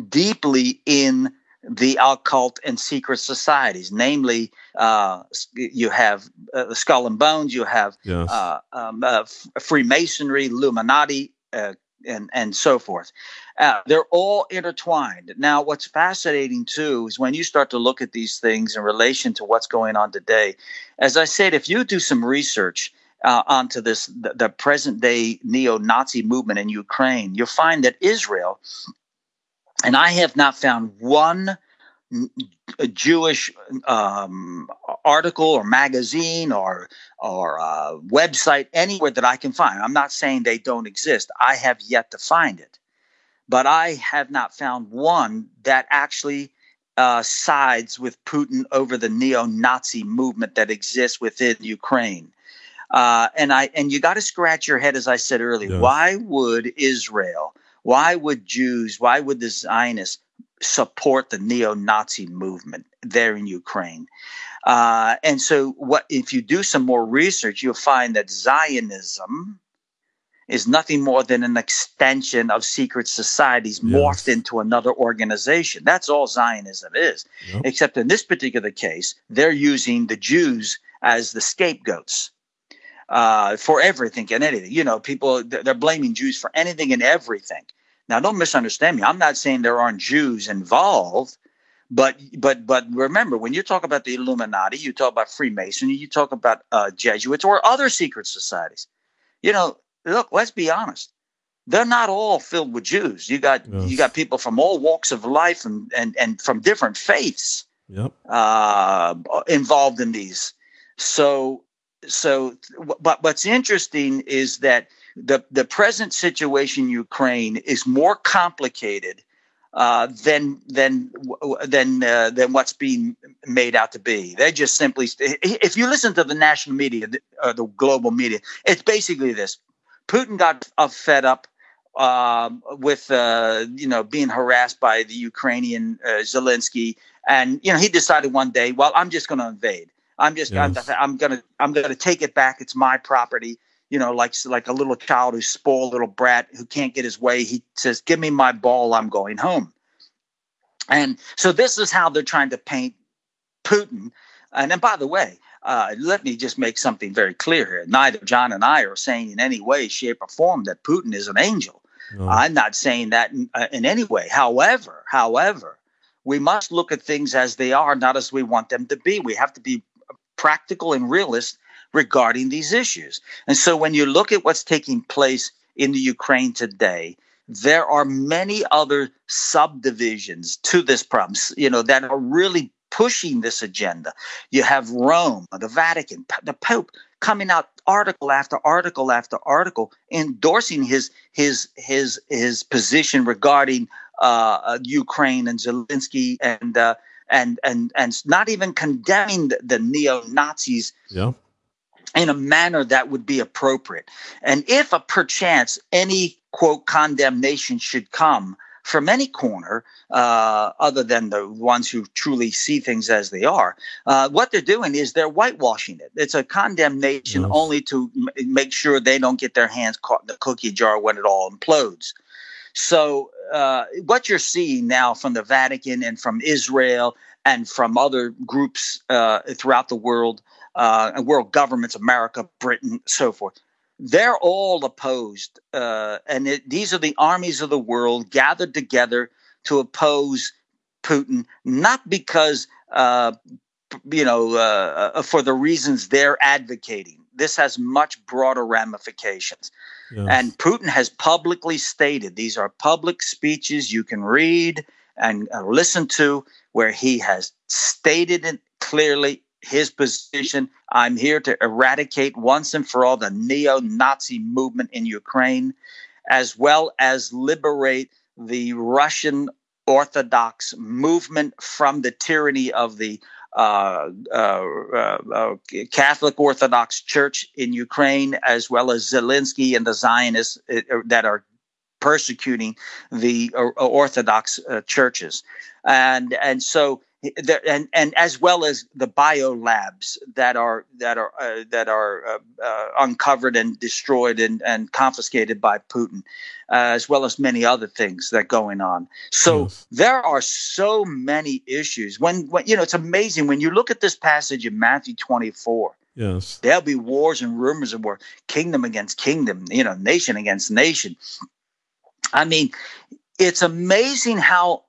deeply in the occult and secret societies. Namely, uh, you have uh, Skull and Bones, you have Yes. uh, um, uh, Freemasonry, Illuminati, uh, and and so forth. Uh, they're all intertwined. Now, what's fascinating too is when you start to look at these things in relation to what's going on today. As I said, if you do some research uh, onto this, the, the present day neo-Nazi movement in Ukraine, you'll find that Israel, and I have not found one Jewish um, article or magazine or or uh, website anywhere that I can find. I'm not saying they don't exist. I have yet to find it, but I have not found one that actually uh, sides with Putin over the neo-Nazi movement that exists within Ukraine. Uh, and I and you got to scratch your head, as I said earlier. Yes. Why would Israel? Why would Jews? Why would the Zionists support the neo-Nazi movement there in Ukraine? Uh, and so, what if you do some more research, you'll find that Zionism is nothing more than an extension of secret societies Yes. morphed into another organization. That's all Zionism is. Yep. Except in this particular case, they're using the Jews as the scapegoats uh, for everything and anything. You know, people they're blaming Jews for anything and everything. Now, don't misunderstand me. I'm not saying there aren't Jews involved, but but but remember, when you talk about the Illuminati, you talk about Freemasonry, you talk about uh, Jesuits or other secret societies. You know, look, let's be honest. They're not all filled with Jews. You got Yes. you got people from all walks of life and and and from different faiths Yep. uh, involved in these. So, so, but what's interesting is that the the present situation in Ukraine is more complicated uh, than than than uh, than what's being made out to be. They just simply, if you listen to the national media, uh, the global media, it's basically this: Putin got fed up um, with uh, you know being harassed by the Ukrainian uh, Zelensky, and you know he decided one day, well, I'm just going to invade. I'm just I'm, I'm gonna I'm gonna take it back. It's my property. You know, like like a little child who's spoiled little brat who can't get his way. He says, "Give me my ball. I'm going home." And so this is how they're trying to paint Putin. And then, by the way, uh, let me just make something very clear here. Neither John and I are saying in any way, shape, or form that Putin is an angel. No. I'm not saying that in, uh, in any way. However, however, we must look at things as they are, not as we want them to be. We have to be practical and realist regarding these issues. And so when you look at what's taking place in the Ukraine today, there are many other subdivisions to this problem, you know, that are really pushing this agenda. You have Rome, the Vatican, the Pope coming out article after article after article endorsing his his his his position regarding uh, uh, Ukraine and Zelensky and uh, and and and not even condemning the, the neo Nazis Yeah. in a manner that would be appropriate. And if a perchance any quote condemnation should come from any corner, uh, other than the ones who truly see things as they are, uh, what they're doing is they're whitewashing it. It's a condemnation Yes. only to m- make sure they don't get their hands caught in the cookie jar when it all implodes. So, uh, what you're seeing now from the Vatican and from Israel and from other groups uh, throughout the world, uh, and world governments, America, Britain, so forth, they're all opposed. Uh, and it, these are the armies of the world gathered together to oppose Putin, not because, uh, you know, uh, for the reasons they're advocating. This has much broader ramifications. Yes. And Putin has publicly stated these are public speeches you can read and uh, listen to, where he has stated it clearly his position. I'm here to eradicate once and for all the neo Nazi movement in Ukraine, as well as liberate the Russian Orthodox movement from the tyranny of the Catholic Orthodox Church in Ukraine, as well as Zelensky and the Zionists uh, that are persecuting the uh, Orthodox uh, churches, and and so and and as well as the bio labs that are that are uh, that are uh, uh, uncovered and destroyed and, and confiscated by Putin, uh, as well as many other things that are going on. So there are so many issues. When when you know it's amazing when you look at this passage in Matthew twenty four. yes. There'll be wars and rumors of war, kingdom against kingdom, you know, nation against nation. I mean, it's amazing how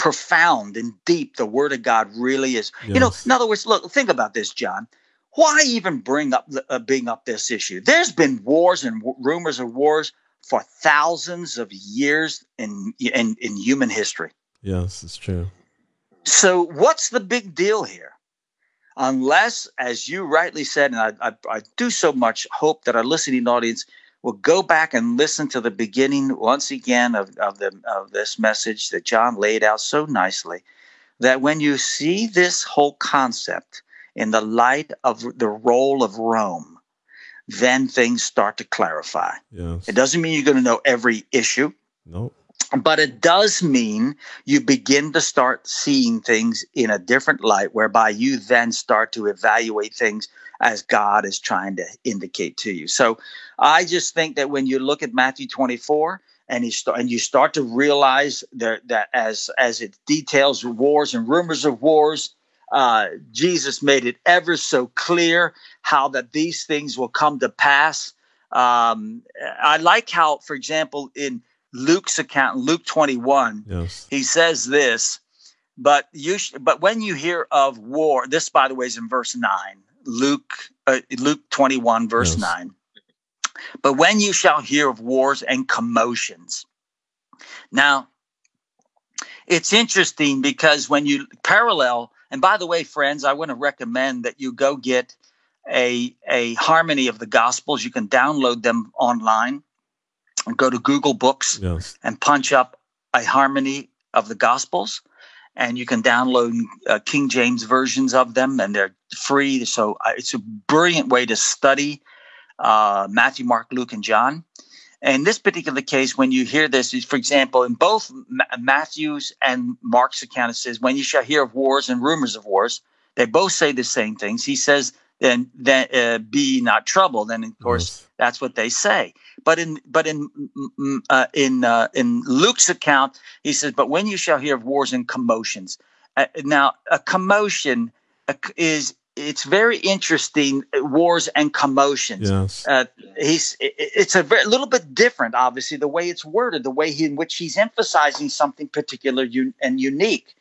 profound and deep the word of God really is. You know, in other words, look, think about this, John. Why even bring up uh, bring up this issue? There's been wars and w- rumors of wars for thousands of years in in, in human history. Yes, it's true. So what's the big deal here? Unless, as you rightly said, and I, I, I do so much hope that our listening audience will go back and listen to the beginning once again of, of, the, of this message that John laid out so nicely, that when you see this whole concept in the light of the role of Rome, then things start to clarify. Yes. It doesn't mean you're going to know every issue No. but it does mean you begin to start seeing things in a different light whereby you then start to evaluate things as god is trying to indicate to you so i just think that when you look at matthew 24 and you start and you start to realize that, that as as it details wars and rumors of wars uh, jesus made it ever so clear how that these things will come to pass um, i like how for example in Luke's account, Luke 21, Yes. he says this, but you sh- but when you hear of war, this by the way is in verse 9. Luke uh, Luke 21 verse Yes. 9. But when you shall hear of wars and commotions. Now, it's interesting because when you parallel and by the way friends, I want to recommend that you go get a a harmony of the gospels. You can download them online. And go to Google Books Yes. and punch up a harmony of the gospels and you can download uh, king james versions of them and they're free. So uh, it's a brilliant way to study uh, matthew mark luke and john. In this particular case when you hear this is for example in both Ma- matthew's and mark's account it says when you shall hear of wars and rumors of wars they both say the same things. He says then then uh, be not troubled and of course that's what they say but in but in mm, mm, uh, in uh, in Luke's account, he says, "But when you shall hear of wars and commotions." Uh, now, a commotion is it's very interesting. uh, Wars and commotions. Yes. Uh, he's it's a very, little bit different, obviously, the way it's worded, the way he, in which he's emphasizing something particular un, and unique.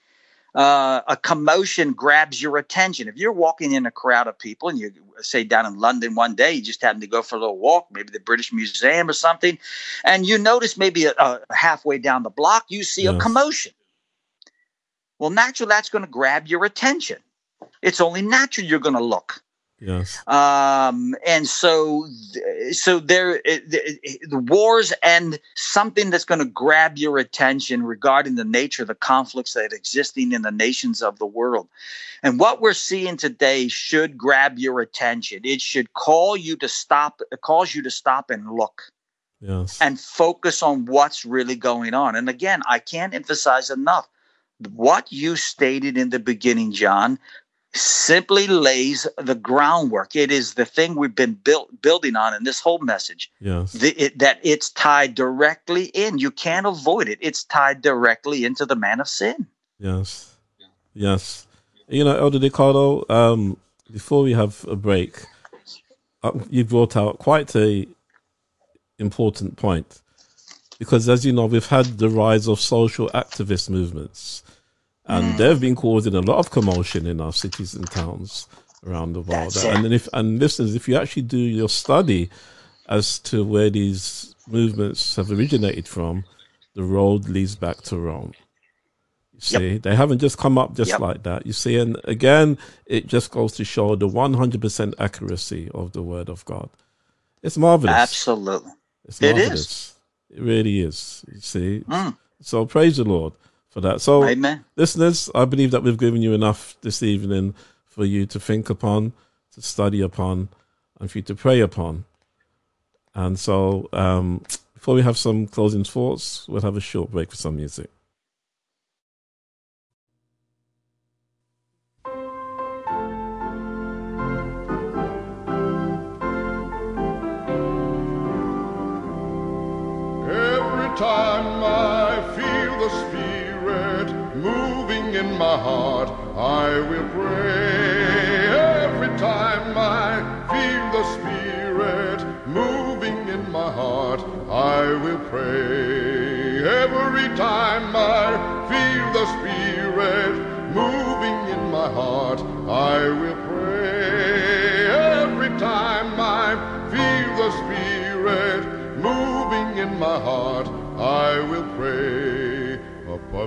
Uh, a commotion grabs your attention. If you're walking in a crowd of people, and you say down in London one day, you just happen to go for a little walk, maybe the British Museum or something, and you notice maybe a, a halfway down the block, you see a commotion. Well, naturally, that's going to grab your attention. It's only natural you're going to look. Yes. um, and so so there it- the, the wars and something that's going to grab your attention regarding the nature of the conflicts that are existing in the nations of the world and what we're seeing today should grab your attention it should call you to stop it calls you to stop and look Yes. and focus on what's really going on. And again, I can't emphasize enough what you stated in the beginning, John, simply lays the groundwork. It is the thing we've been built building on in this whole message. yes. The, it, that it's tied directly in. You can't avoid it. It's tied directly into the man of sin. Yes. Yes. You know, Elder DeCarlo, um, before we have a break, uh, you brought out quite a important point because, as you know, we've had the rise of social activist movements, and they've been causing a lot of commotion in our cities and towns around the world. That's. And then if and listeners, if you actually do your study as to where these movements have originated from, the road leads back to Rome. You see, they haven't just come up just Yep. like that. You see, and again, it just goes to show the 100% accuracy of the Word of God. It's marvelous. Absolutely. It's It is. marvelous. It really is. You see. Mm. So praise the Lord for that. So, Amen. listeners, I believe that we've given you enough this evening for you to think upon, to study upon, and for you to pray upon. And so, um, before we have some closing thoughts, we'll have a short break for some music. Heart, I will pray. Every time I feel the Spirit moving in my heart, I will pray. Every time I feel the Spirit moving in my heart, I will pray. Every time I feel the Spirit moving in my heart.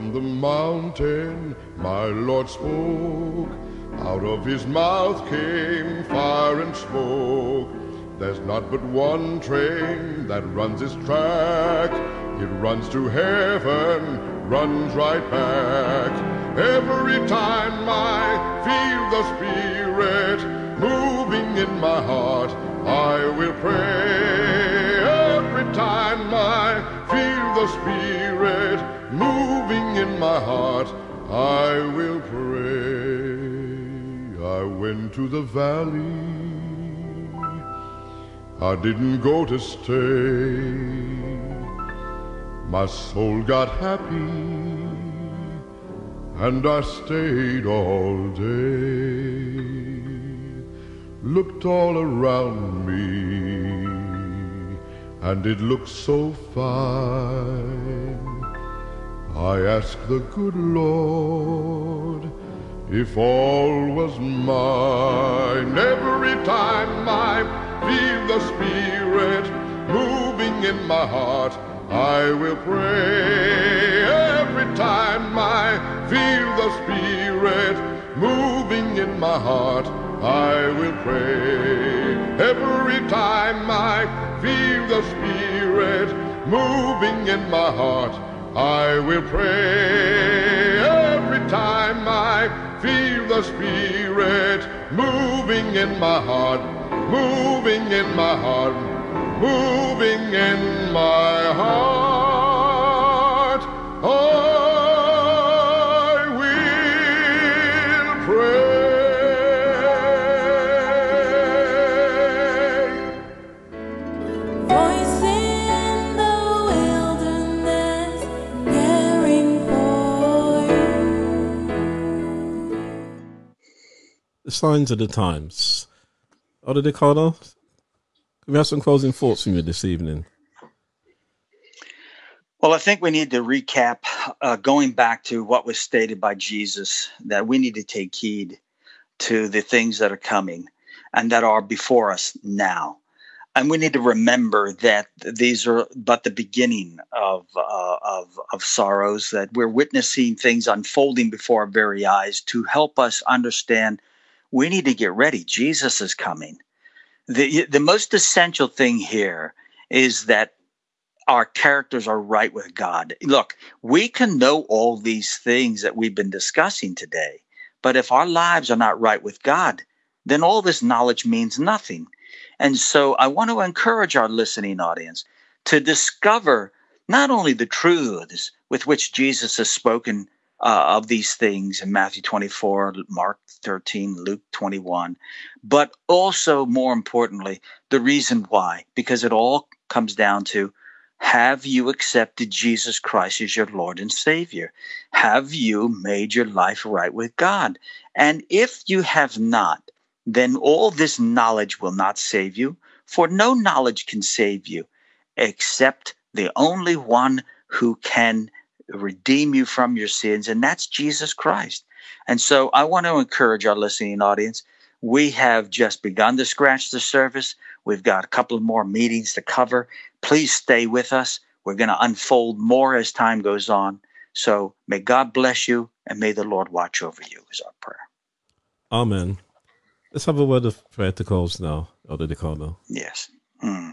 Upon the mountain, my Lord spoke. Out of his mouth came fire and smoke. There's not but one train that runs its track. It runs to heaven, runs right back. Every time I feel the Spirit moving in my heart, I will pray. Every time I feel the Spirit moving in my heart, I will pray. I went to the valley. I didn't go to stay. My soul got happy, and I stayed all day. Looked all around me, and it looked so fine. I ask the good Lord if all was mine. Every time I feel the Spirit moving in my heart, I will pray. Every time I feel the Spirit moving in my heart, I will pray. Every time I feel the Spirit moving in my heart, I will pray. Every time I feel the Spirit moving in my heart, moving in my heart, moving in my heart, signs of the times. Elder DeCarlo, can we have some closing thoughts from you this evening. Well, I think we need to recap uh, going back to what was stated by Jesus that we need to take heed to the things that are coming and that are before us now. And we need to remember that these are but the beginning of, uh, of, of sorrows, that we're witnessing things unfolding before our very eyes to help us understand we need to get ready. Jesus is coming. The, the most essential thing here is that our characters are right with God. Look, we can know all these things that we've been discussing today, but if our lives are not right with God, then all this knowledge means nothing. And so I want to encourage our listening audience to discover not only the truths with which Jesus has spoken uh, of these things in Matthew 24, Mark 13, Luke 21, but also more importantly, the reason why, because it all comes down to have you accepted Jesus Christ as your Lord and Savior? Have you made your life right with God? And if you have not, then all this knowledge will not save you, for no knowledge can save you except the only one who can redeem you from your sins, and that's Jesus Christ. And so I want to encourage our listening audience. We have just begun to scratch the surface. We've got a couple of more meetings to cover. Please stay with us. We're going to unfold more as time goes on. So may God bless you and may the Lord watch over you, is our prayer. Amen. Let's have a word of prayer to close now, Elder DeCarlo. Yes. Hmm.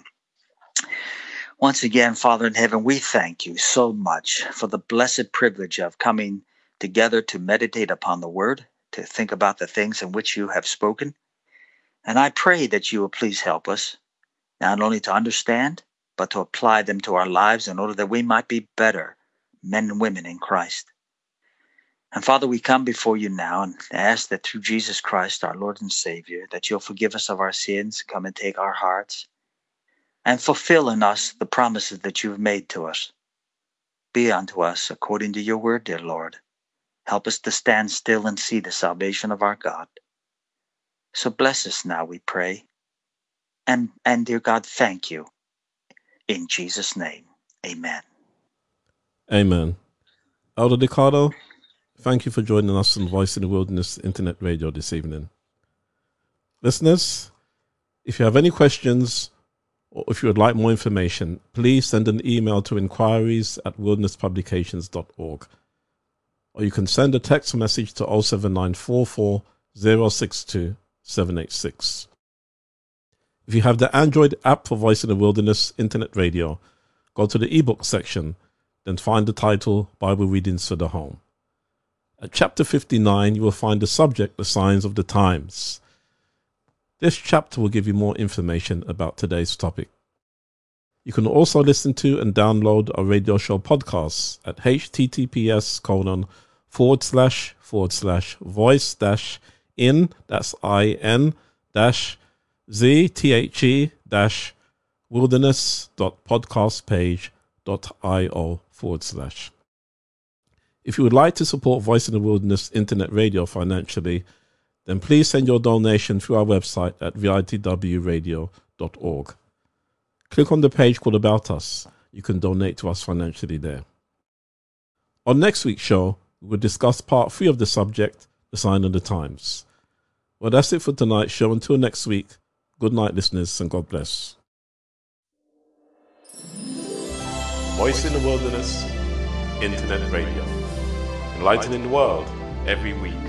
Once again, Father in heaven, we thank you so much for the blessed privilege of coming together to meditate upon the word, to think about the things in which you have spoken. And I pray that you will please help us not only to understand, but to apply them to our lives in order that we might be better men and women in Christ. And Father, we come before you now and ask that through Jesus Christ, our Lord and Savior, that you'll forgive us of our sins, come and take our hearts, and fulfill in us the promises that you've made to us. Be unto us according to your word, dear Lord. Help us to stand still and see the salvation of our God. So bless us now, we pray. And, and dear God, thank you. In Jesus' name, amen. Amen. Elder DeCarlo, thank you for joining us on Voice in the Wilderness Internet Radio this evening. Listeners, if you have any questions or if you would like more information, please send an email to inquiries at wildernesspublications.org. Or you can send a text message to 07944 062 786. If you have the Android app for Voice in the Wilderness Internet Radio, go to the ebook section, then find the title Bible Readings for the Home. At chapter 59, you will find the subject, The Signs of the Times. This chapter will give you more information about today's topic. You can also listen to and download our radio show podcasts at https colon forward slash forward slash voice dash in that's I N dash Z T H E dash wilderness dot podcast page dot io forward slash. If you would like to support Voice in the Wilderness Internet Radio financially, then please send your donation through our website at vitwradio.org. Click on the page called About Us. You can donate to us financially there. On next week's show, we will discuss part three of the subject, The Sign of the Times. Well, that's it for tonight's show. Until next week, good night, listeners, and God bless. Voice in the Wilderness Internet Radio. Enlightening the world every week.